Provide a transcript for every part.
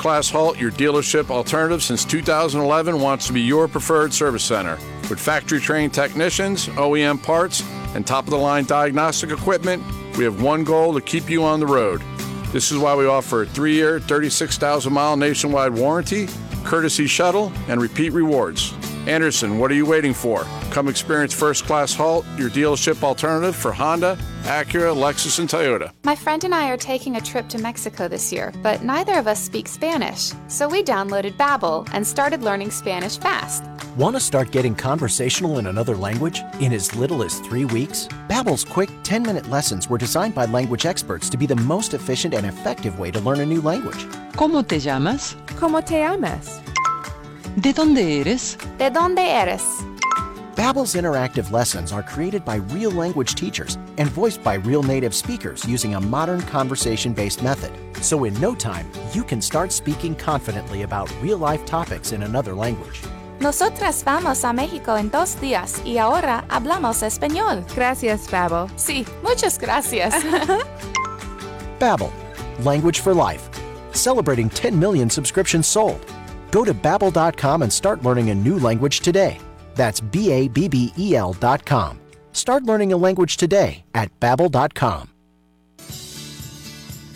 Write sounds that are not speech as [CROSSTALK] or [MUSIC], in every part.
Class Halt, your dealership alternative since 2011, wants to be your preferred service center. With factory trained technicians, OEM parts, and top of the line diagnostic equipment, we have one goal to keep you on the road. This is why we offer a three year, 36,000 mile nationwide warranty, courtesy shuttle, and repeat rewards. Anderson, what are you waiting for? Come experience First Class Halt, your dealership alternative for Honda, Acura, Lexus, and Toyota. My friend and I are taking a trip to Mexico this year, but neither of us speak Spanish. So we downloaded Babbel and started learning Spanish fast. Want to start getting conversational in another language in as little as 3 weeks? Babbel's quick 10-minute lessons were designed by language experts to be the most efficient and effective way to learn a new language. ¿Cómo te llamas? ¿Cómo te llamas? ¿De dónde eres? ¿De dónde eres? Babbel's interactive lessons are created by real language teachers and voiced by real native speakers using a modern conversation-based method. So in no time, you can start speaking confidently about real-life topics in another language. Nosotras vamos a México en dos días y ahora hablamos español. Gracias, Babbel. Sí, muchas gracias. [LAUGHS] Babbel, language for life. Celebrating 10 million subscriptions sold. Go to babbel.com and start learning a new language today. That's B A B B E L.com. Start learning a language today at babbel.com.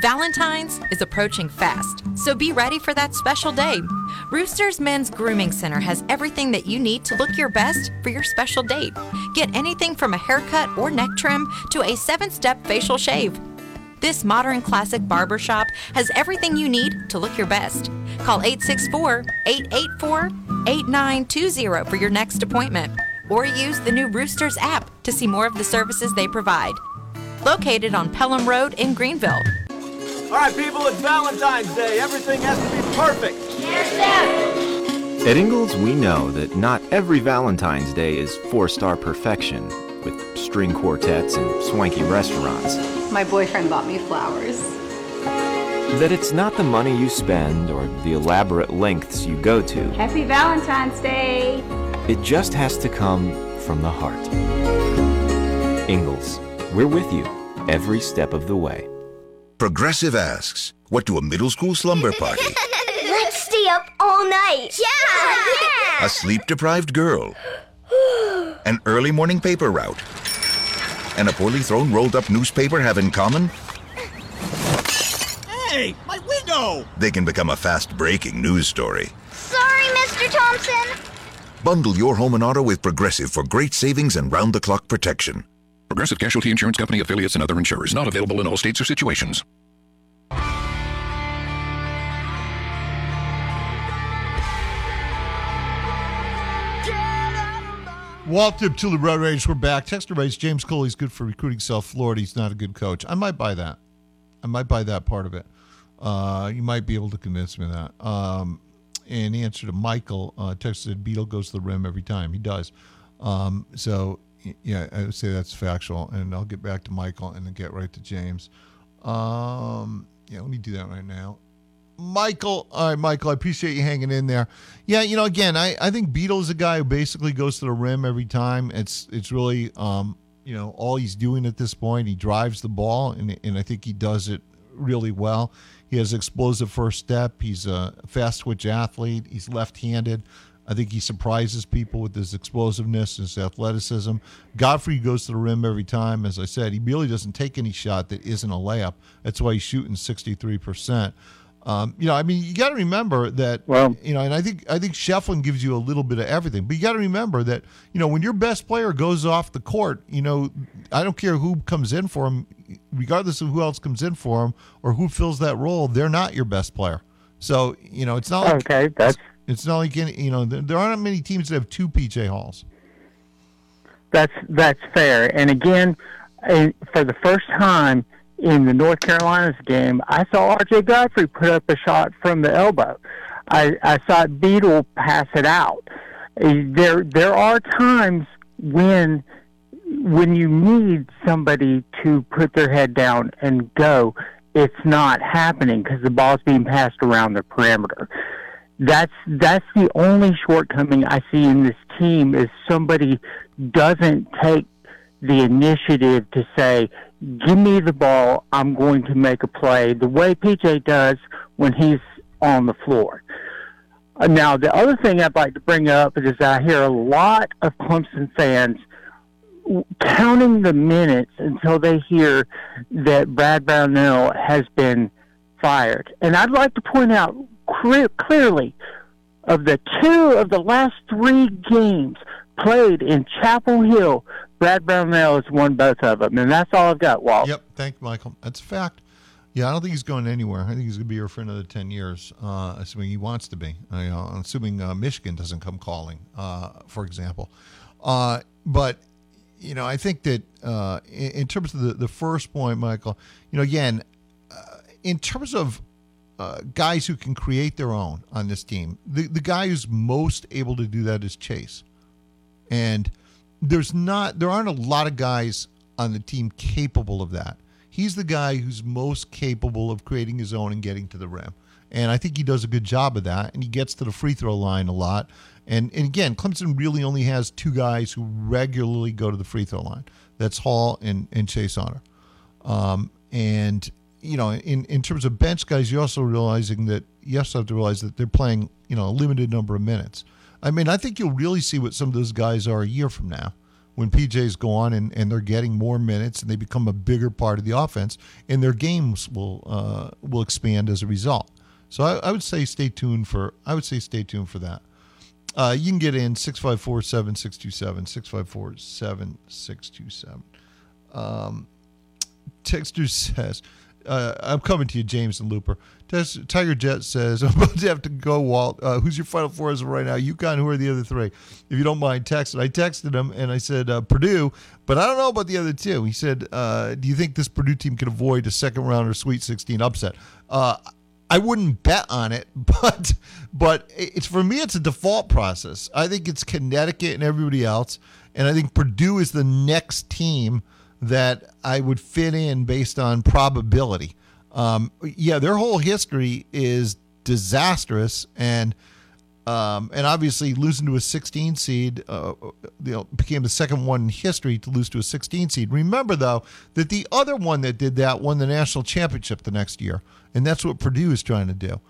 Valentine's is approaching fast, so be ready for that special day. Rooster's Men's Grooming Center has everything that you need to look your best for your special date. Get anything from a haircut or neck trim to a seven step facial shave. This modern classic barbershop has everything you need to look your best. Call 864 884 8920 for your next appointment, or use the new Roosters app to see more of the services they provide. Located on Pelham Road in Greenville. All right, people, it's Valentine's Day. Everything has to be perfect. At Ingles, we know that not every Valentine's Day is four star perfection with string quartets and swanky restaurants. My boyfriend bought me flowers. That it's not the money you spend or the elaborate lengths you go to. Happy Valentine's Day! It just has to come from the heart. Ingles, we're with you every step of the way. Progressive asks, what do a middle school slumber party, [LAUGHS] Let's stay up all night. Yeah! yeah. a sleep deprived girl, an early morning paper route, and a poorly thrown rolled up newspaper have in common? Hey, my window! They can become a fast breaking news story. Sorry, Mr. Thompson. Bundle your home and auto with Progressive for great savings and round the clock protection. Progressive Casualty Insurance Company affiliates and other insurers. Not available in all states or situations. Welcome to the Road Rage. We're back. Texter writes James Coley's good for recruiting South Florida. He's not a good coach. I might buy that. I might buy that part of it. Uh, you might be able to convince me of that. Um, in answer to Michael, uh, texted Beetle goes to the rim every time. He does. Um, so, yeah, I would say that's factual. And I'll get back to Michael and then get right to James. Um, yeah, let me do that right now. Michael, all right, Michael, I appreciate you hanging in there. Yeah, you know, again, I, I think Beetle's a guy who basically goes to the rim every time. It's it's really um, you know, all he's doing at this point. He drives the ball and and I think he does it really well. He has explosive first step. He's a fast switch athlete. He's left-handed. I think he surprises people with his explosiveness, and his athleticism. Godfrey goes to the rim every time. As I said, he really doesn't take any shot that isn't a layup. That's why he's shooting 63%. Um, you know, I mean, you got to remember that. Well- you know, and I think I think Schieffelin gives you a little bit of everything, but you got to remember that you know when your best player goes off the court, you know, I don't care who comes in for him, regardless of who else comes in for him or who fills that role, they're not your best player. So you know, it's not like Okay, that's it's not like any, you know there, aren't many teams that have two PJ Halls. that's that's fair. And again, eh, for the first time in the North Carolina's game, I saw R.J. Godfrey put up a shot from the elbow. I, I saw Beadle pass it out. Uh, There there are times when when you need somebody to put their head down and go, it's not happening because the ball's being passed around the perimeter. That's that's the only shortcoming I see in this team is somebody doesn't take the initiative to say, "Give me the ball, I'm going to make a play," the way PJ does when he's on the floor. Uh, Now, the other thing I'd like to bring up is I hear a lot of Clemson fans counting the minutes until they hear that Brad Brownell has been fired. And I'd like to point out clear, clearly of the two of the last three games played in Chapel Hill, Brad Brownell has won both of them. And that's all I've got, Walt. Yep. Thank you, Michael. That's a fact. Yeah, I don't think he's going anywhere. I think he's going to be here for another 10 years, uh, assuming he wants to be. I, uh, assuming uh, Michigan doesn't come calling, uh, for example. Uh, but, you know, I think that uh, in, in terms of the, the first point, Michael, you know, again, in terms of uh, guys who can create their own on this team, the, the guy who's most able to do that is Chase. And there's not, there aren't a lot of guys on the team capable of that. He's the guy who's most capable of creating his own and getting to the rim. And I think he does a good job of that. And he gets to the free throw line a lot. And, and again, Clemson really only has two guys who regularly go to the free throw line. That's Hall and, and Chase Hunter. Um, and, you know, in, in terms of bench guys, you're also realizing that you also have to realize that they're playing, you know, a limited number of minutes. I mean, I think you'll really see what some of those guys are a year from now when PJ's gone and, and they're getting more minutes and they become a bigger part of the offense and their games will uh, will expand as a result. So I, I would say stay tuned for I would say stay tuned for that. Uh, you can get in 654 7627, 654 7627. Um, Texter says, uh, I'm coming to you, James and Looper. Tiger Jet says, [LAUGHS] I'm about to have to go, Walt. Uh, who's your final four as right now? UConn, who are the other three? If you don't mind, text it. I texted him and I said, uh, Purdue, but I don't know about the other two. He said, uh, Do you think this Purdue team can avoid a second round or Sweet 16 upset? Uh, I wouldn't bet on it, [LAUGHS] but but it's for me it's a default process. I think it's Connecticut and everybody else, and I think Purdue is the next team that I would fit in based on probability. Um, yeah, their whole history is disastrous, and um, and obviously losing to a 16 seed, uh, you know, became the second one in history to lose to a 16 seed. Remember though that the other one that did that won the national championship the next year, and that's what Purdue is trying to do.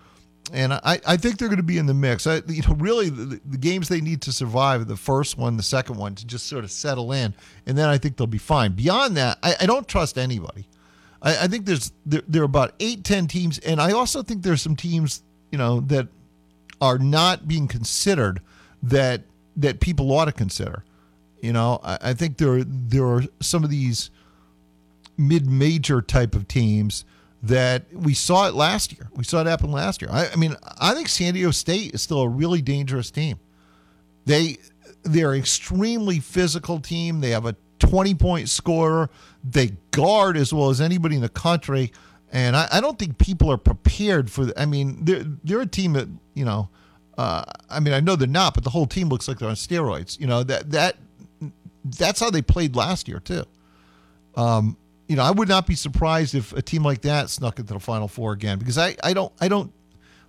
And I, I think they're going to be in the mix. I, you know, really, the, the games they need to survive, the first one, the second one, to just sort of settle in, and then I think they'll be fine. Beyond that, I, I don't trust anybody. I, I think there's there, there are about eight, ten teams, and I also think there's some teams, you know, that are not being considered that that people ought to consider. You know, I, I think there there are some of these mid-major type of teams that we saw it last year. We saw it happen last year. I, I mean, I think San Diego State is still a really dangerous team. They they're an extremely physical team. They have a 20 point scorer. They guard as well as anybody in the country. And I, I don't think people are prepared for. I mean, they're they're a team that you know. Uh, I mean, I know they're not, but the whole team looks like they're on steroids. You know that that that's how they played last year too. Um, you know, I would not be surprised if a team like that snuck into the Final Four again because I, I don't I don't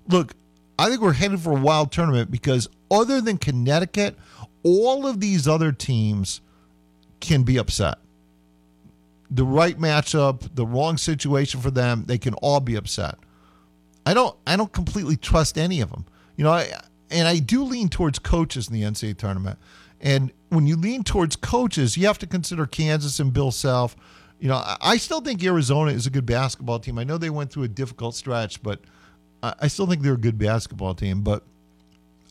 look. I think we're headed for a wild tournament because other than Connecticut, all of these other teams can be upset. The right matchup, the wrong situation for them, they can all be upset. I don't I don't completely trust any of them. You know, I and I do lean towards coaches in the NCAA tournament. And when you lean towards coaches, you have to consider Kansas and Bill Self. You know, I- still think Arizona is a good basketball team. I know they went through a difficult stretch, but I I still think they're a good basketball team. But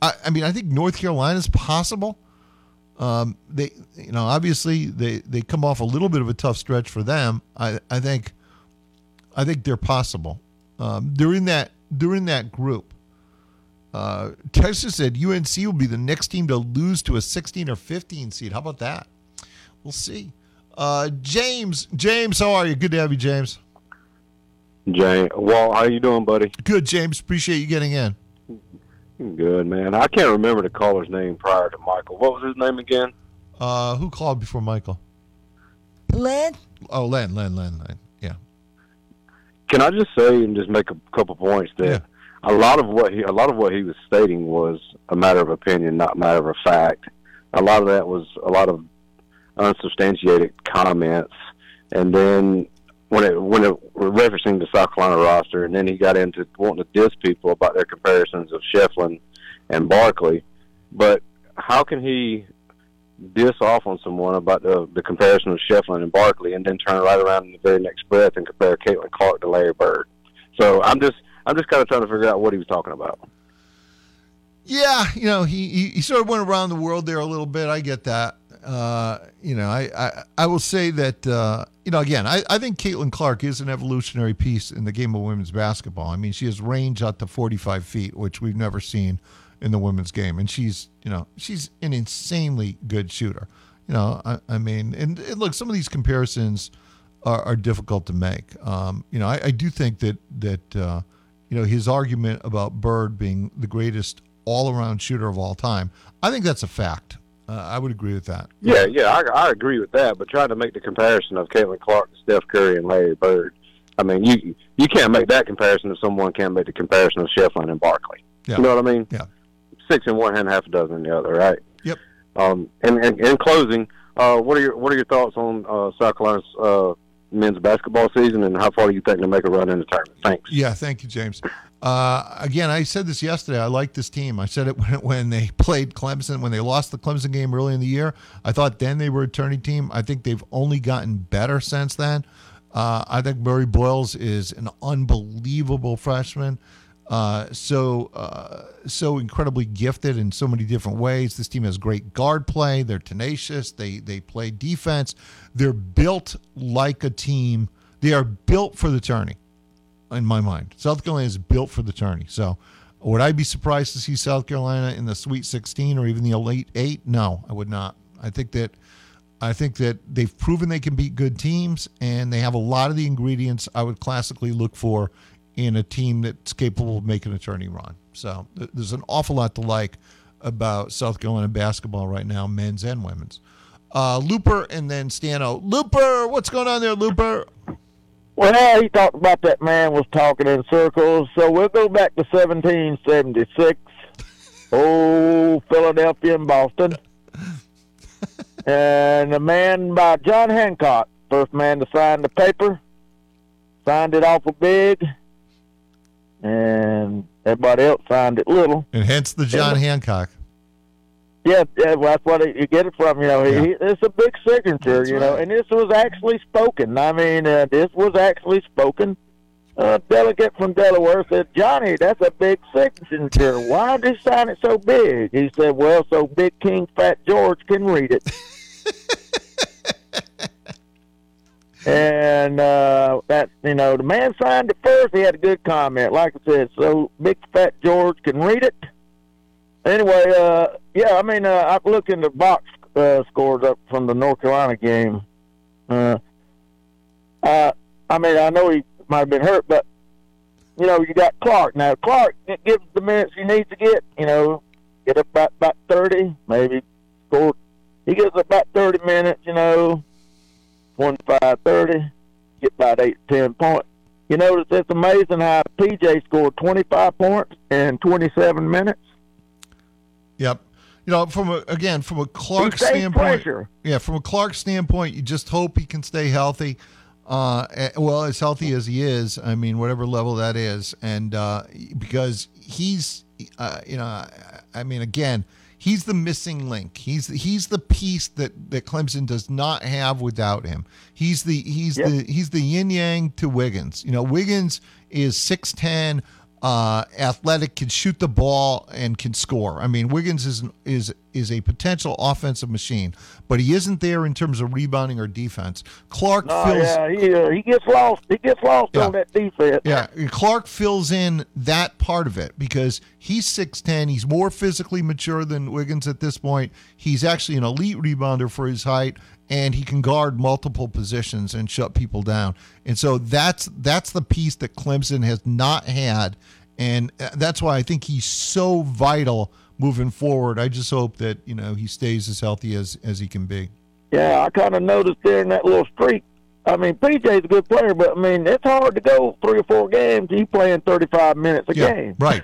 I, I mean, I think North Carolina is possible. Um, they, you know, obviously they they come off a little bit of a tough stretch for them. I I think, I think they're possible. Um, they're in that they're in that group. Uh, Texas said UNC will be the next team to lose to a 16 or 15 seed. How about that? We'll see. Uh, James, James, how are you? Good to have you, James. Jay, well, how you doing, buddy? Good, James. Appreciate you getting in. Good man. I can't remember the caller's name prior to Michael. What was his name again? Uh, who called before Michael? Len. Oh, Len, Len, Len, Len. Yeah. Can I just say and just make a couple points that a lot of what he a lot of what he was stating was a matter of opinion, not a matter of fact. A lot of that was a lot of unsubstantiated comments, and then when it when it referencing the South Carolina roster, and then he got into wanting to diss people about their comparisons of Schieffelin and Barkley. But how can he diss off on someone about the the comparison of Schieffelin and Barkley, and then turn right around in the very next breath and compare Caitlin Clark to Larry Bird? So I'm just I'm just kind of trying to figure out what he was talking about. Yeah, you know, he, he, he sort of went around the world there a little bit. I get that. Uh, you know, I, I, I will say that, uh, you know, again, I, I think Caitlin Clark is an evolutionary piece in the game of women's basketball. I mean, she has range out to 45 feet, which we've never seen in the women's game. And she's, you know, she's an insanely good shooter. You know, I, I mean, and, and look, some of these comparisons are, are difficult to make. Um, you know, I, I do think that, that, uh, you know, his argument about Bird being the greatest all around shooter of all time, I think that's a fact. Uh, I would agree with that. Yeah, yeah, I, I agree with that. But trying to make the comparison of Caitlin Clark, Steph Curry, and Larry Bird, I mean, you you can't make that comparison if someone can't make the comparison of Schieffelin and Barkley. Yeah. You know what I mean? Yeah. Six in one hand, half a dozen in the other, right? Yep. Um, and, and in closing, uh, what are your what are your thoughts on uh, South Carolina's uh, men's basketball season, and how far do you think they'll make a run in the tournament? Thanks. Yeah, thank you, James. Uh, again, I said this yesterday. I like this team. I said it [LAUGHS] when, when they played Clemson, when they lost the Clemson game early in the year. I thought then they were a turning team. I think they've only gotten better since then. Uh, I think Murray Boyles is an unbelievable freshman. Uh, so uh, so incredibly gifted in so many different ways. This team has great guard play. They're tenacious. They they play defense. They're built like a team. They are built for the tourney, in my mind. South Carolina is built for the tourney. So would I be surprised to see South Carolina in the Sweet 16 or even the Elite Eight? No, I would not. I think that I think that they've proven they can beat good teams, and they have a lot of the ingredients I would classically look for in a team that's capable of making a tourney run. So th- there's an awful lot to like about South Carolina basketball right now, men's and women's. Uh, Looper and then Stano. Looper, what's going on there, Looper? Well, he talked about that man was talking in circles. So we'll go back to 1776. [LAUGHS] oh, Philadelphia and Boston. [LAUGHS] and a man by John Hancock, first man to sign the paper, signed it awful big, and everybody else signed it little. And hence the John Hancock. Yeah, yeah, well, that's what you get it from. You know, Yeah. he, it's a big signature. you know, and this was actually spoken. I mean, uh, this was actually spoken. A delegate from Delaware said, "Johnny, that's a big signature. Why did you sign it so big?" He said, "Well, so Big King Fat George can read it." [LAUGHS] and uh, that you know, the man signed it first. He had a good comment, like I said. So Big Fat George can read it. Anyway, uh, yeah, I mean, uh, I've looked the box uh, scores up from the North Carolina game. Uh, uh, I mean, I know he might have been hurt, but you know, you got Clark now. Clark gives the minutes he needs to get. You know, get up about about thirty, maybe score. He gets about thirty minutes. You know, twenty-five, thirty, get about eight, ten points. You notice it's amazing how PJ scored twenty-five points in twenty-seven minutes. Yep. You know, from a, again from a Clark standpoint, pressure. yeah, from a Clark standpoint, you just hope he can stay healthy. Uh, well, as healthy as he is, I mean, whatever level that is, and uh, because he's, uh, you know, I, I mean, again, he's the missing link. He's he's the piece that that Clemson does not have without him. He's the he's the he's the yin yang to Wiggins. You know, Wiggins is six ten uh, athletic, can shoot the ball and can score. I mean, Wiggins is is is a potential offensive machine, but he isn't there in terms of rebounding or defense. Clark Oh fills. yeah, he uh, he gets lost. He gets lost Yeah. on that defense. Yeah, Clark fills in that part of it because he's 6'10. He's more physically mature than Wiggins at this point. He's actually an elite rebounder for his height and he can guard multiple positions and shut people down. And so that's that's the piece that Clemson has not had and uh, that's why I think he's so vital moving forward. I just hope that you know he stays as healthy as as he can be. Yeah, I kind of noticed during that little streak. I mean, PJ's a good player, but I mean, it's hard to go three or four games. He playing thirty-five minutes a Yeah, game. right.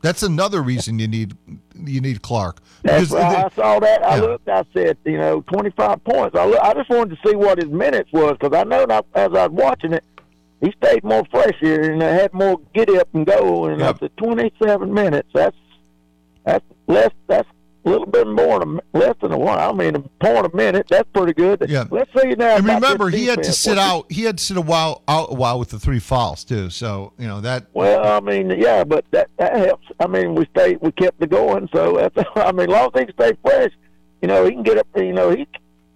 That's another reason you need you need Clark. That's Because why I saw that. I yeah. looked. I said, you know, twenty-five points. I look, I just wanted to see what his minutes was because I know that as I was watching it, he stayed more fresh here and had more get up and go. And up to twenty-seven minutes, that's that's less. That's a little bit more than less than a one. I mean, a point a minute. That's pretty good. Yeah. Let's see now. And remember, he had to sit out. He had to sit a while out a while with the three fouls too. So you know that. Well, I mean, yeah, but that that helps. I mean, we stayed, we kept it going. So that's, [LAUGHS] I mean, long as he can stay fresh, you know, he can get up. You know, he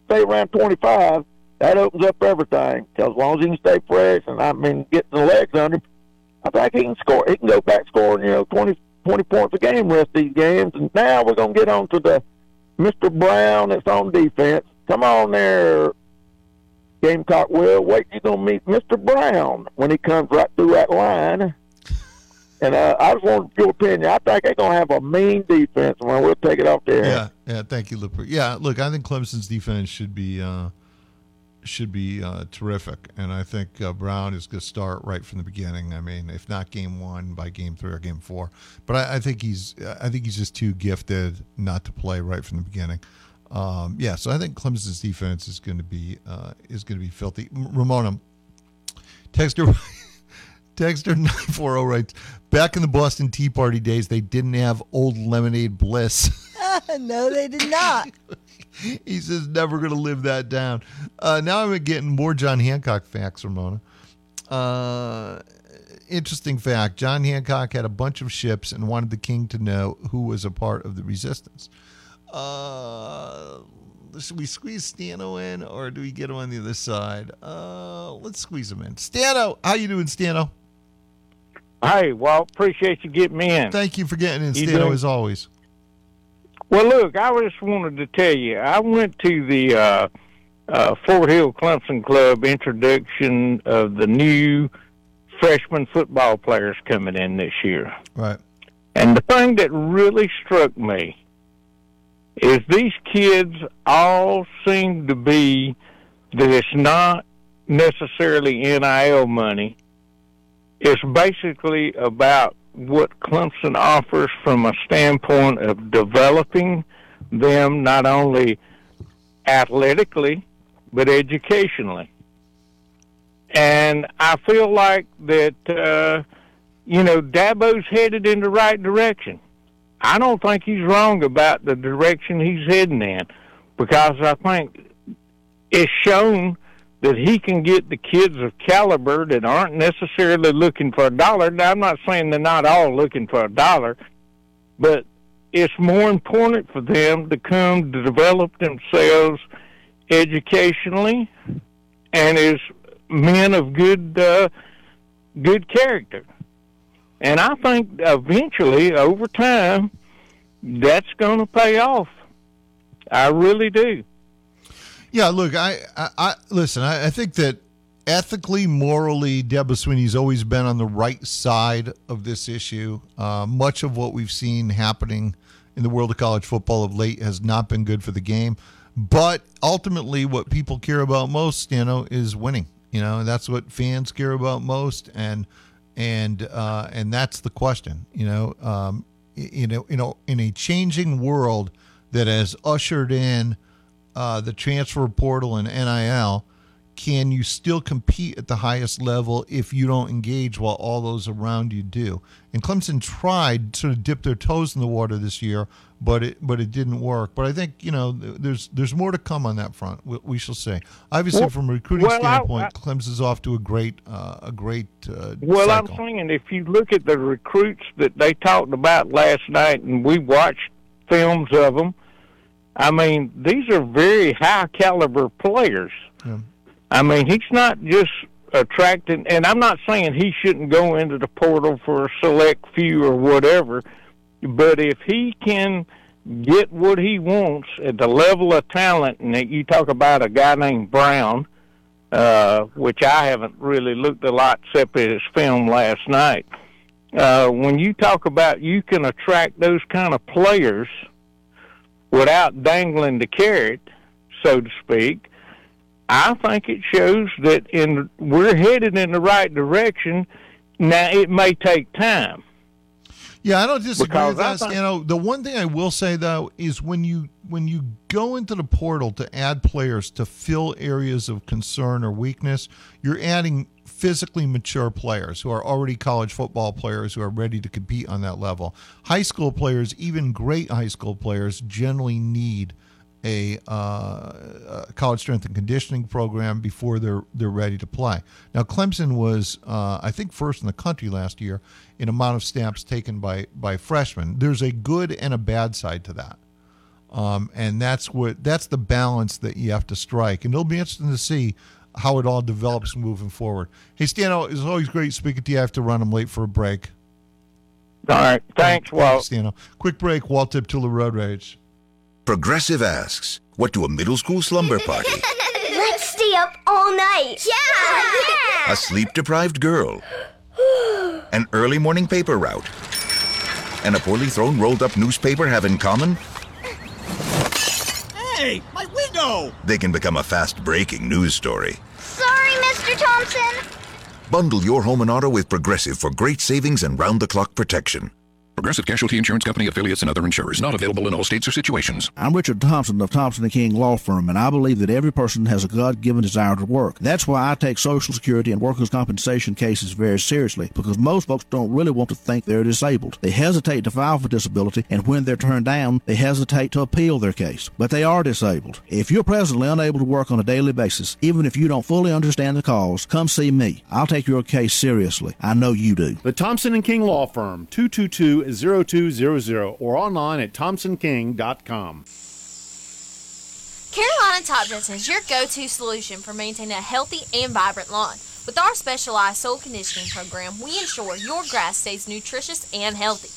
stay around twenty five. That opens up everything. 'Cause as long as he can stay fresh, and I mean, get the legs under, him, I think he can score. He can go back scoring, you know, 20, 20 points a game rest these games. And now we're gonna get on to the Mr. Brown that's on defense. Come on there, Gamecock Will. Wait, you're gonna meet Mr. Brown when he comes right through that line. [LAUGHS] And uh, I just wanted your opinion. I think they're gonna have a mean defense. Well, we'll take it off there. Yeah, yeah. Thank you, Lipper. Yeah, look, I think Clemson's defense should be uh, should be uh, terrific, and I think uh, Brown is going to start right from the beginning. I mean, if not game one, by game three or game four. But I, I think he's I think he's just too gifted not to play right from the beginning. Um, yeah, so I think Clemson's defense is going to be uh, is going to be filthy. Ramona, texter. [LAUGHS] Texter 940 writes, back in the Boston Tea Party days, they didn't have old lemonade bliss. [LAUGHS] [LAUGHS] no, they did not. [LAUGHS] he says, never going to live that down. Uh, now I'm getting more John Hancock facts, Ramona. Uh, interesting fact John Hancock had a bunch of ships and wanted the king to know who was a part of the resistance. Uh, should we squeeze Stano in or do we get him on the other side? Uh, let's squeeze him in. Stano, how you doing, Stano? Hey, well, appreciate you getting me in. Thank you for getting in, You Stano, doing- as always. Well, look, I just wanted to tell you, I went to the uh, uh, Fort Hill Clemson Club introduction of the new freshman football players coming in this year. Right. And the thing that really struck me is these kids all seem to be that it's not necessarily NIL money. It's basically about what Clemson offers from a standpoint of developing them not only athletically but educationally. And I feel like that uh, you know Dabo's headed in the right direction. I don't think he's wrong about the direction he's heading in because I think it's shown that he can get the kids of caliber that aren't necessarily looking for a dollar. Now, I'm not saying they're not all looking for a dollar, but it's more important for them to come to develop themselves educationally and as men of good uh, good character. And I think eventually, over time, that's going to pay off. I really do. Yeah, look, I, I, I listen. I, I think that ethically, morally, Dabo Swinney's always been on the right side of this issue. Uh, much of what we've seen happening in the world of college football of late has not been good for the game. But ultimately, what people care about most, you know, is winning. You know, that's what fans care about most, and and uh, and that's the question. You know, um, you know, you know, in a changing world that has ushered in uh, the transfer portal and NIL, can you still compete at the highest level if you don't engage while all those around you do? And Clemson tried to sort of dip their toes in the water this year, but it but it didn't work. But I think you know there's there's more to come on that front. We, we shall see. Obviously, Well- from a recruiting well, I- standpoint, I- Clemson's off to a great uh, a great uh, Well, cycle. I'm saying if you look at the recruits that they talked about last night, and we watched films of them, I mean, these are very high caliber players. Yeah. I mean, he's not just attracting, and I'm not saying he shouldn't go into the portal for a select few or whatever, but if he can get what he wants at the level of talent, and that you talk about a guy named Brown, uh, which I haven't really looked a lot except at his film last night. uh, when you talk about you can attract those kind of players without dangling the carrot, so to speak, I think it shows that in we're headed in the right direction. Now it may take time. Yeah, I don't disagree Because with that. think- you know, the one thing I will say though is when you when you go into the portal to add players to fill areas of concern or weakness, you're adding physically mature players who are already college football players who are ready to compete on that level. High school players, even great high school players, generally need a, uh, a college strength and conditioning program before they're they're ready to play. Now, Clemson was, uh, I think, first in the country last year in amount of snaps taken by by freshmen. There's a good and a bad side to that, um, and that's what that's the balance that you have to strike. And it'll be interesting to see how it all develops moving forward. Hey, Stano, oh, it's always great speaking to you. I have to run. I'm late for a break. All right, thanks, Walt. Thanks, Stano. Quick break. Walt Tip to the Road Rage. Progressive asks, what do a middle school slumber party, [LAUGHS] Let's stay up all night. Yeah. Yeah. a sleep deprived girl, an early morning paper route, and a poorly thrown rolled up newspaper have in common? Hey, my window! They can become a fast breaking news story. Sorry, Mr. Thompson. Bundle your home and auto with Progressive for great savings and round the clock protection. Progressive Casualty Insurance Company affiliates and other insurers. Not available in all states or situations. I'm Richard Thompson of Thompson and King Law Firm, and I believe that every person has a God-given desire to work. That's why I take Social Security and workers' compensation cases very seriously, because most folks don't really want to think they're disabled. They hesitate to file for disability, and when they're turned down, they hesitate to appeal their case. But they are disabled. If you're presently unable to work on a daily basis, even if you don't fully understand the cause, come see me. I'll take your case seriously. I know you do. The Thompson and King Law Firm, 222-0200 or online at thompsonking.com. Carolina Top Dressing is your go-to solution for maintaining a healthy and vibrant lawn. With our specialized soil conditioning program, we ensure your grass stays nutritious and healthy.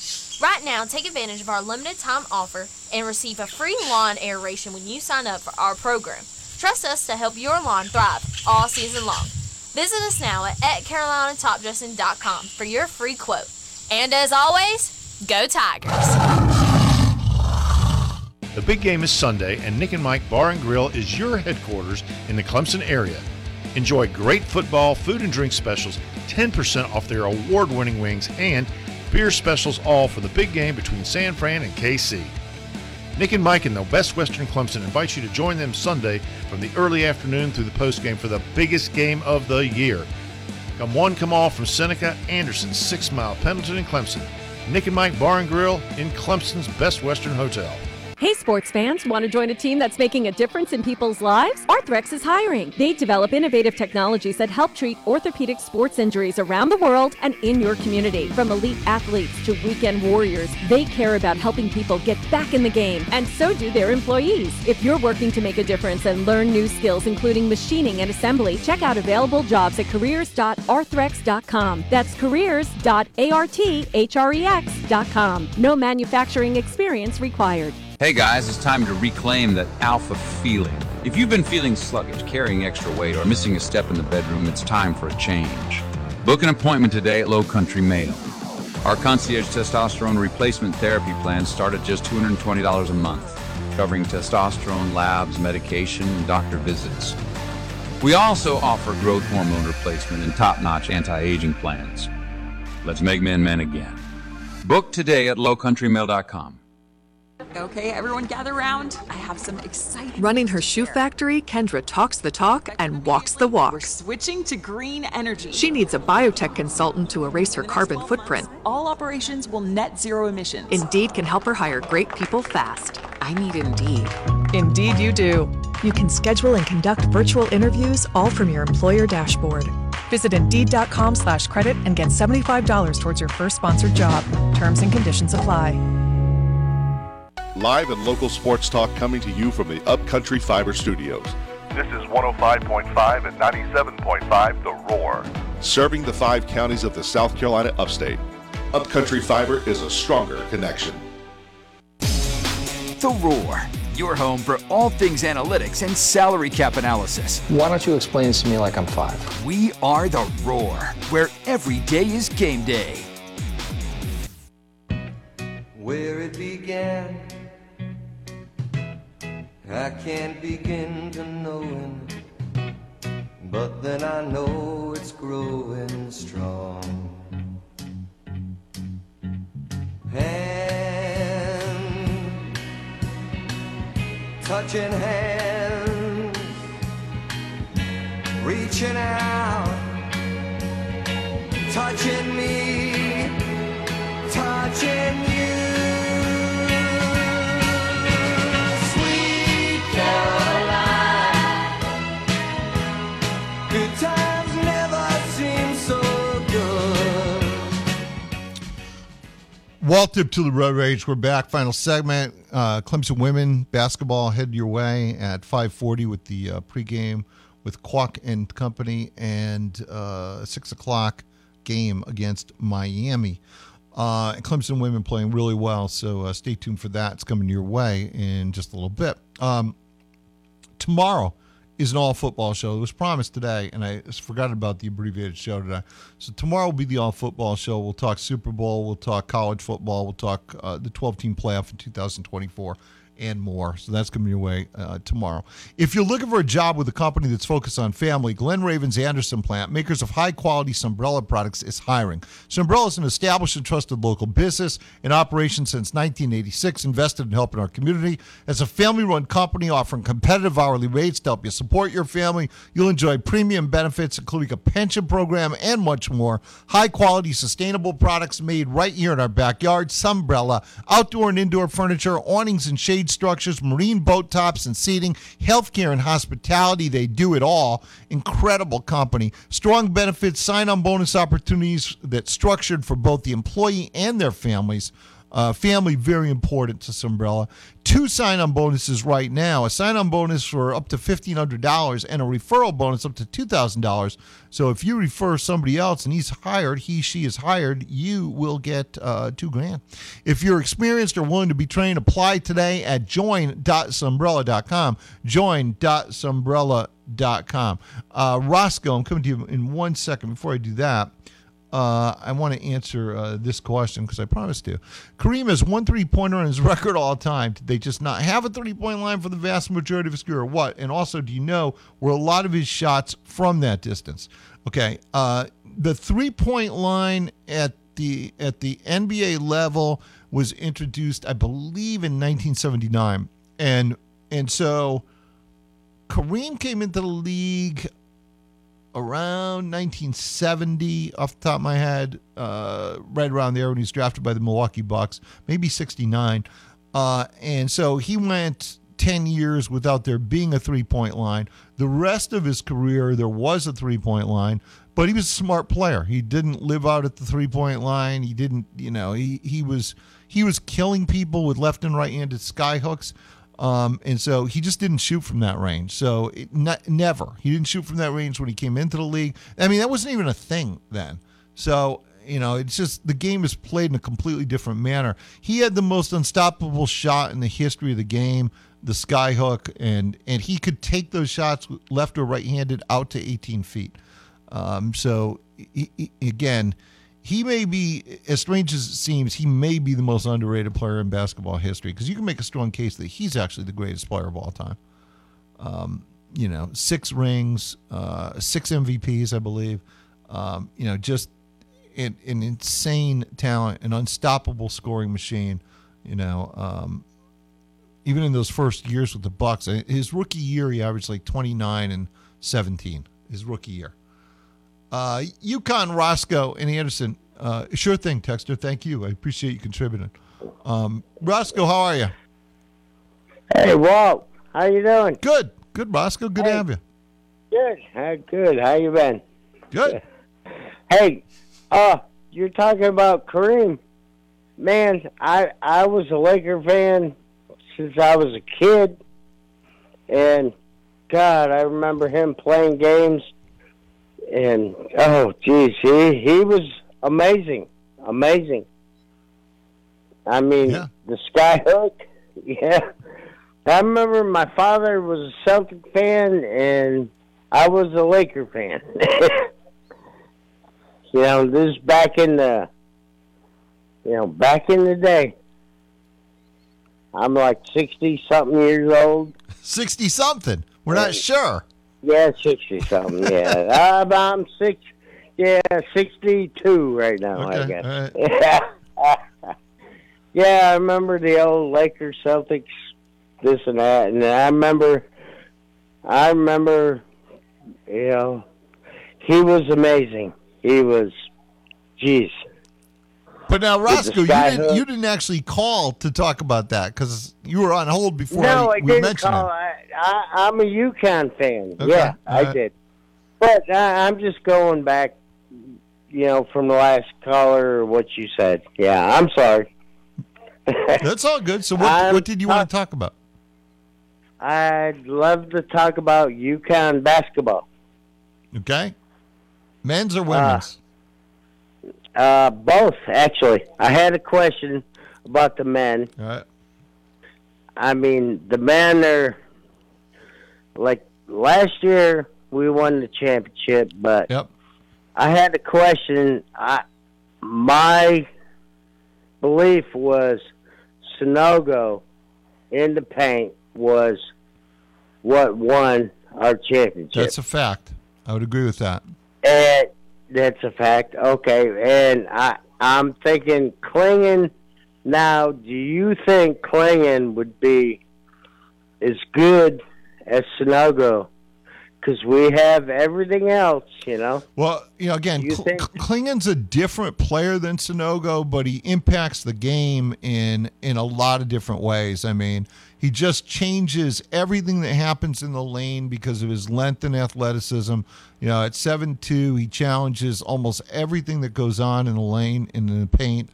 Right now, take advantage of our limited time offer and receive a free lawn aeration when you sign up for our program. Trust us to help your lawn thrive all season long. Visit us now at, at carolinatopdressing.com for your free quote. And as always, go Tigers! The big game is Sunday, and Nick and Mike Bar and Grill is your headquarters in the Clemson area. Enjoy great football, food and drink specials, 10% off their award winning wings, and beer specials all for the big game between San Fran and KC. Nick and Mike in the Best Western Clemson invite you to join them Sunday from the early afternoon through the postgame for the biggest game of the year. Come one, come all from Seneca, Anderson, Six Mile, Pendleton, and Clemson. Nick and Mike Bar and Grill in Clemson's Best Western Hotel. Hey, sports fans, want to join a team that's making a difference in people's lives? Arthrex is hiring. They develop innovative technologies that help treat orthopedic sports injuries around the world and in your community. From elite athletes to weekend warriors, they care about helping people get back in the game, and so do their employees. If you're working to make a difference and learn new skills, including machining and assembly, check out available jobs at careers.arthrex.com. That's careers.arthrex.com. No manufacturing experience required. Hey guys, it's time to reclaim that alpha feeling. If you've been feeling sluggish, carrying extra weight, or missing a step in the bedroom, it's time for a change. Book an appointment today at Low Country Male. Our concierge testosterone replacement therapy plans start at just $220 a month, covering testosterone labs, medication, and doctor visits. We also offer growth hormone replacement and top notch anti aging plans. Let's make men men again. Book today at lowcountrymale.com. Okay, everyone gather round. I have some exciting. Running her shoe factory, Kendra talks the talk and walks the walk. We're switching to green energy. She needs a biotech consultant to erase her carbon footprint. All operations will net zero emissions. Indeed can help her hire great people fast. I need Indeed. Indeed, you do. You can schedule and conduct virtual interviews all from your employer dashboard. Visit Indeed.com slash credit and get $75 towards your first sponsored job. Terms and conditions apply. Live and local sports talk coming to you from the Upcountry Fiber Studios. This is 105.5 and 97.5 The Roar. Serving the five counties of the South Carolina upstate, Upcountry Fiber is a stronger connection. The Roar, your home for all things analytics and salary cap analysis. Why don't you explain this to me like I'm five? We are The Roar, where every day is game day. Where it began I can't begin to know it, but then I know it's growing strong. Hand, touching hands, reaching out, touching me, touching you. Dip to the Road Rage. We're back. Final segment. Uh, Clemson women basketball head your way at 5:40 with the uh, pregame with Quack and company, and uh, six o'clock game against Miami. Uh, Clemson women playing really well, so uh, stay tuned for that. It's coming your way in just a little bit. Um, tomorrow is an all football show. It was promised today, and I forgot about the abbreviated show today. So tomorrow will be the all football show. We'll talk Super Bowl, we'll talk college football, we'll talk uh, the 12 team playoff in 2024. And more. So that's coming your way uh, tomorrow. If you're looking for a job with a company that's focused on family, Glen Raven's Anderson Plant, makers of high quality Sunbrella products, is hiring. Sunbrella is an established and trusted local business in operation since 1986, invested in helping our community. As a family run company offering competitive hourly rates to help you support your family, you'll enjoy premium benefits, including a pension program and much more. High quality, sustainable products made right here in our backyard. Sunbrella, outdoor and indoor furniture, awnings and structures, marine boat tops and seating, healthcare and hospitality. They do it all. Incredible company. Strong benefits, sign on bonus opportunities that's structured for both the employee and their families. Uh, family very important to Sunbrella. Two sign-on bonuses right now: a sign-on bonus for up to fifteen hundred dollars, and a referral bonus up to two thousand dollars. So if you refer somebody else and he's hired, he she is hired, you will get uh, two grand. If you're experienced or willing to be trained, apply today at join.sunbrella.com. Join.sunbrella.com. Uh, Roscoe, I'm coming to you in one second. Before I do that uh, I want to answer uh, this question because I promised to. Kareem has one three pointer on his [LAUGHS] record all time. Did they just not have a three point line for the vast majority of his career, or what? And also, do you know were a lot of his shots from that distance? Okay, uh, the three point line at the at the NBA level was introduced, I believe, in 1979, and and so Kareem came into the league around 1970 off the top of my head uh, right around there when he was drafted by the milwaukee bucks maybe 69 uh, and so he went 10 years without there being a three-point line. The rest of his career there was a three-point line but he was a smart player. He didn't live out at the three-point line. He didn't you know he, he was he was killing people with left and right-handed sky hooks um, and so he just didn't shoot from that range. So it, not, never. He didn't shoot from that range when he came into the league. I mean, that wasn't even a thing then. So, you know, it's just the game is played in a completely different manner. He had the most unstoppable shot in the history of the game, the sky hook, and and he could take those shots left or right handed out to 18 feet. Um, so he, he- again, he may be as strange as it seems. He may be the most underrated player in basketball history because you can make a strong case that he's actually the greatest player of all time. Um, you know, six rings, uh, six MVPs, I believe. Um, you know, just an, an insane talent, an unstoppable scoring machine. You know, um, even in those first years with the Bucks, uh, his rookie year he averaged like twenty nine and seventeen. His rookie year. Uh, Yukon Roscoe and Anderson. Uh, sure thing, Texter. Thank you. I appreciate you contributing. Um, Roscoe, how are you? Hey, Walt. How you doing? Good. Good, Roscoe. Good to have you. Good. Uh, good. How you been? Good. [LAUGHS] Hey, uh, you're talking about Kareem. Man, I I was a Laker fan since I was a kid, and God, I remember him playing games, and oh, geez, he he was amazing, amazing. I mean, the skyhook, [LAUGHS] yeah. I remember my father was a Celtic fan, and I was a Laker fan. [LAUGHS] you know, this is back in the, you know, back in the day. I'm like sixty something years old. [LAUGHS] 60 something. We're not sure. Yeah, sixty something. Yeah, [LAUGHS] uh, I'm, I'm six. Yeah, sixty-two right now. I Okay, guess. Yeah. [LAUGHS] yeah, I remember the old Lakers, Celtics, this and that, and I remember, I remember, you know, he was amazing. He was, jeez. But now, Roscoe, you didn't, you didn't actually call to talk about that because you were on hold before no, I, I we didn't mentioned call. it. I, I, I'm a UConn fan. Okay, Yeah, I alright. did. But I, I'm just going back, you know, from the last caller or what you said. Yeah, I'm sorry. [LAUGHS] That's all good. So, what, what did you want to talk about? I'd love to talk about UConn basketball. Okay. Men's or women's? Uh, both, actually. I had a question about the men. All right. I mean, the men are like last year we won the championship, but yep. I had a question. I my belief was Sanogo in the paint was what won our championship. That's a fact. I would agree with that. And that's a fact. Okay, and I I'm thinking Clingan. Now, do you think Clingan would be as good as Sanogo? Because we have everything else, you know. Well, you know, again, You Cl- Clingan's a different player than Sanogo, but he impacts the game in in a lot of different ways. I mean, he just changes everything that happens in the lane because of his length and athleticism. You know, at seven two, he challenges almost everything that goes on in the lane and in the paint.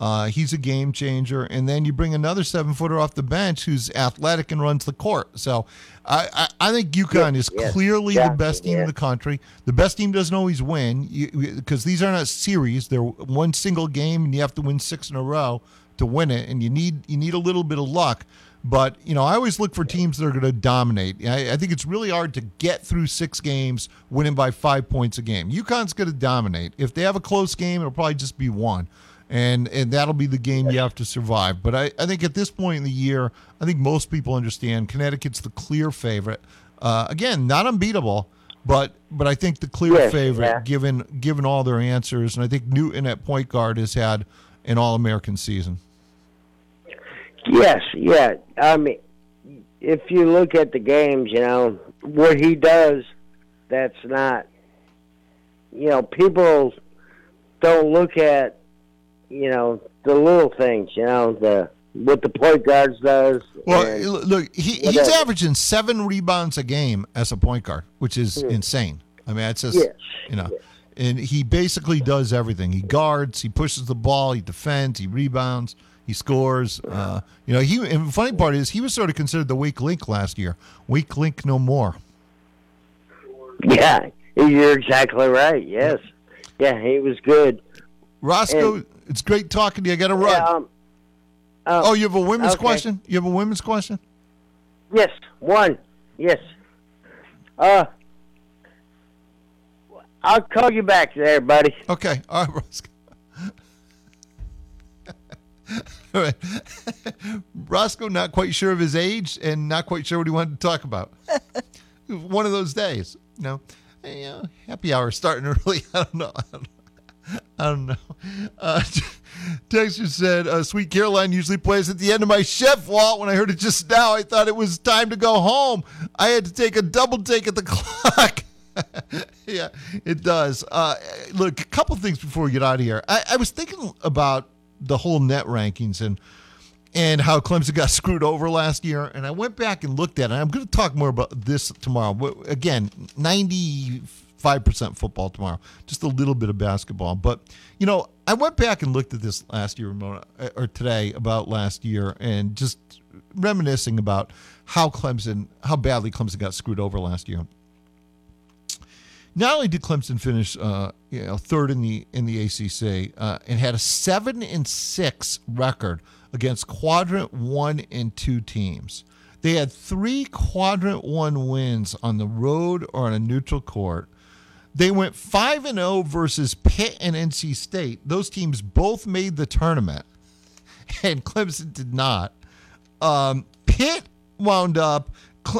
Uh, he's a game changer, and then you bring another seven footer off the bench who's athletic and runs the court. So, I I, I think UConn is yes, clearly the best team yeah. in the country. The best team doesn't always win because these are not series. They're one single game, and you have to win six in a row to win it. And you need you need a little bit of luck. But you know, I always look for teams that are going to dominate. I, I think it's really hard to get through six games winning by five points a game. UConn's going to dominate. If they have a close game, it'll probably just be one. And, and that'll be the game you have to survive. But I, I think at this point in the year, I think most people understand Connecticut's the clear favorite. Uh, again, not unbeatable, but but I think the clear Yes, favorite yeah. given given all their answers, and I think Newton at point guard has had an All American season. Yes, yeah. I mean, if you look at the games, you know what he does. That's not. You know, people don't look at. You know the little things. You know the what the point guards does. Well, look, he, he's whatever. averaging seven rebounds a game as a point guard, which is insane. I mean, it's just you know, and he basically does everything. He guards, he pushes the ball, he defends, he rebounds, he scores. Uh, you know, he. And the funny part is, he was sort of considered the weak link last year. Weak link, no more. Yeah, you're exactly right. Yes, yeah, he was good. Roscoe, And- it's great talking to you. I got to run. Yeah, um, uh, oh, you have a women's okay. question? You have a women's question? Yes, one. Yes. Uh, I'll call you back there, buddy. Okay. [LAUGHS] All right, Roscoe. All right. [LAUGHS] Roscoe, not quite sure of his age and not quite sure what he wanted to talk about. [LAUGHS] One of those days, you know. Hey, uh, happy hour starting early. I don't know. I don't know. I don't know. Uh, [LAUGHS] Texture said, uh, Sweet Caroline usually plays at the end of my chef walk. When I heard it just now, I thought it was time to go home. I had to take a double take at the [LAUGHS] clock. [LAUGHS] yeah, it does. Uh, look, a couple things before we get out of here. I, I was thinking about the whole net rankings and and how Clemson got screwed over last year. And I went back and looked at it. I'm going to talk more about this tomorrow. Again, 90 5% football tomorrow, just a little bit of basketball. But, you know, I went back and looked at this last year, Ramona, or today about last year, and just reminiscing about how Clemson, how badly Clemson got screwed over last year. Not only did Clemson finish uh, you know, third in the in the ACC uh, and had a seven and six record against quadrant one and two teams, they had three quadrant one wins on the road or on a neutral court they went five and zero versus Pitt and NC State. Those teams both made the tournament, [LAUGHS] and Clemson did not. Um, Pitt wound up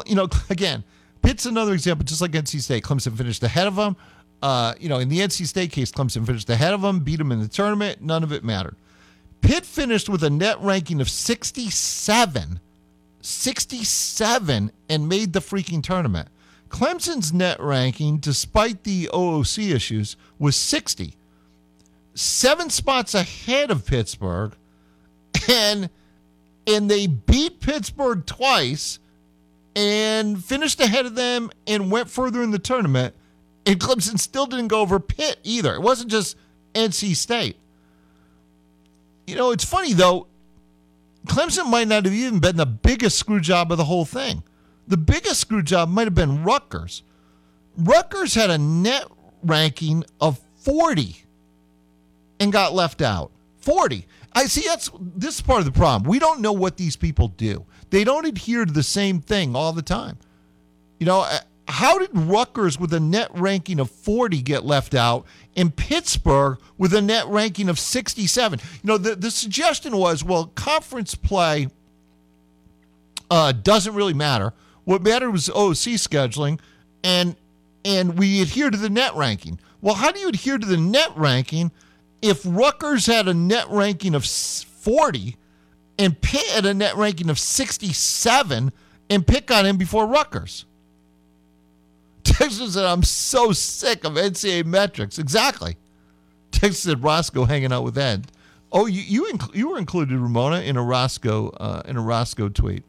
you know, [LAUGHS] again, Pitt's another example, just like NC State. Clemson finished ahead of them. Uh, you know, in the NC State case, Clemson finished ahead of them, beat them in the tournament. None of it mattered. Pitt finished with a net ranking of 67, 67, and made the freaking tournament. Clemson's net ranking, despite the OOC issues, was 60, seven spots ahead of Pittsburgh, and and they beat Pittsburgh twice and finished ahead of them and went further in the tournament. And Clemson still didn't go over Pitt either. It wasn't just NC State. You know, it's funny though. Clemson might not have even been the biggest screw job of the whole thing. The biggest screw job might have been Rutgers. Rutgers had a net ranking of 40 and got left out. 40. I see that's this is part of the problem. We don't know what these people do. They don't adhere to the same thing all the time. You know, uh, how did Rutgers with a net ranking of 40 get left out and Pittsburgh with a net ranking of 67? You know, the, the suggestion was, well, conference play uh, doesn't really matter. What mattered was OC scheduling, and and we adhere to the net ranking. Well, how do you adhere to the net ranking if Rutgers had a net ranking of 40 and Pitt had a net ranking of 67 and pick on him before Rutgers? [LAUGHS] Texas said, I'm so sick of NCAA metrics. Exactly. Texas said, Roscoe hanging out with Ed. Oh, you you, inc- you were included, Ramona, in a Roscoe uh, in a Roscoe tweet,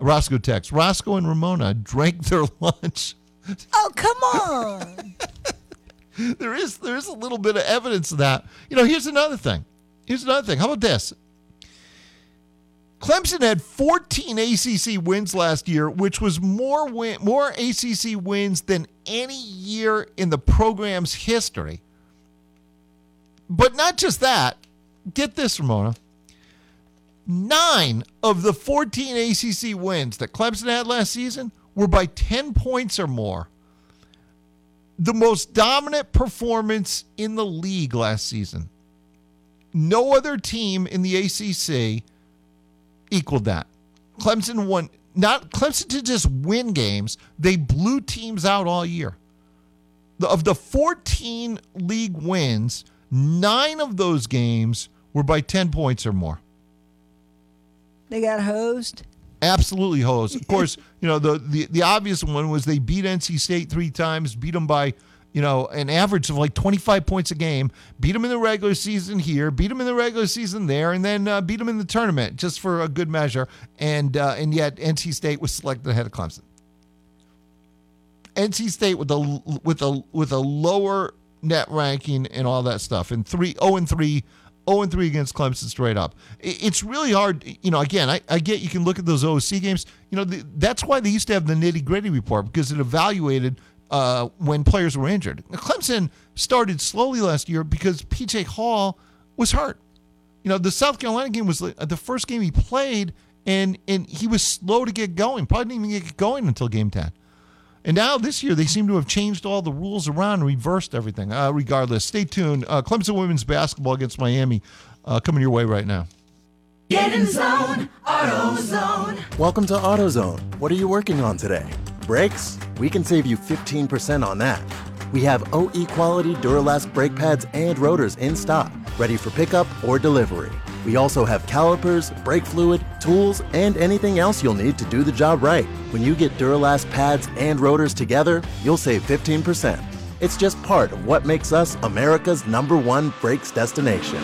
Roscoe text. Roscoe and Ramona drank [LAUGHS] their lunch. Oh, come on. [LAUGHS] there is there is a little bit of evidence of that. You know, here's another thing. Here's another thing. How about this? Clemson had 14 ACC wins last year, which was more win, more ACC wins than any year in the program's history. But not just that. Get this, Ramona. Nine of the 14 ACC wins that Clemson had last season were by 10 points or more. The most dominant performance in the league last season. No other team in the ACC equaled that. Clemson won not Clemson did just win games, they blew teams out all year. Of the 14 league wins, 9 of those games were by 10 points or more. They got hosed. Absolutely hosed. Of [LAUGHS] course, you know, the, the the obvious one was they beat NC State 3 times, beat them by you know, an average of like 25 points a game, beat them in the regular season here, beat them in the regular season there, and then uh, beat them in the tournament just for a good measure. And uh, and yet NC State was selected ahead of Clemson. NC State with a with a with a lower net ranking and all that stuff, and three zero and three. 0 and 3 against Clemson straight up. It's really hard. You know, again, I, I get you can look at those OC games. You know, the, that's why they used to have the nitty gritty report because it evaluated uh, when players were injured. Now, Clemson started slowly last year because PJ Hall was hurt. You know, the South Carolina game was the first game he played, and and he was slow to get going. Probably didn't even get going until game 10. And now this year, they seem to have changed all the rules around, reversed everything. Uh, regardless, stay tuned. Uh, Clemson women's basketball against Miami uh, coming your way right now. Get in zone, AutoZone. Welcome to AutoZone. What are you working on today? Brakes? We can save you 15% on that. We have OE quality Duralast brake pads and rotors in stock, ready for pickup or delivery. We also have calipers, brake fluid, tools, and anything else you'll need to do the job right. When you get Duralast pads and rotors together, you'll save 15%. It's just part of what makes us America's number one brakes destination.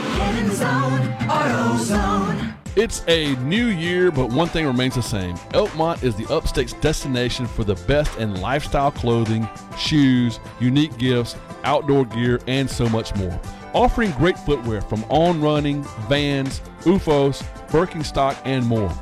Zone, It's a new year, but one thing remains the same. Elkmont is the upstate's destination for the best in lifestyle clothing, shoes, unique gifts, outdoor gear, and so much more. Offering great footwear from On Running, Vans, OOFOS, Birkenstock, and more.